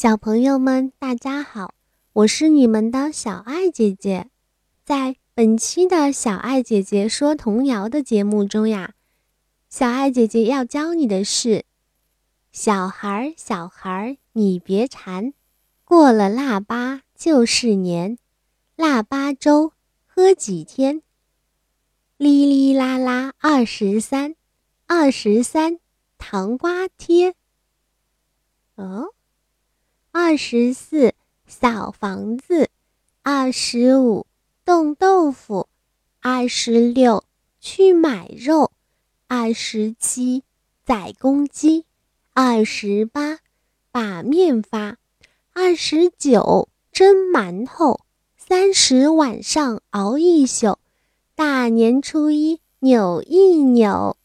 小朋友们，大家好，我是你们的小爱姐姐。在本期的小爱姐姐说童谣的节目中呀，小爱姐姐要教你的是：小孩儿，小孩儿，你别馋，过了腊八就是年，腊八粥喝几天？哩哩啦啦二十三，二十三糖瓜贴。二十四扫房子，二十五冻豆腐，二十六去买肉，二十七宰公鸡，二十八把面发，二十九蒸馒头，三十晚上熬一宿，大年初一扭一扭。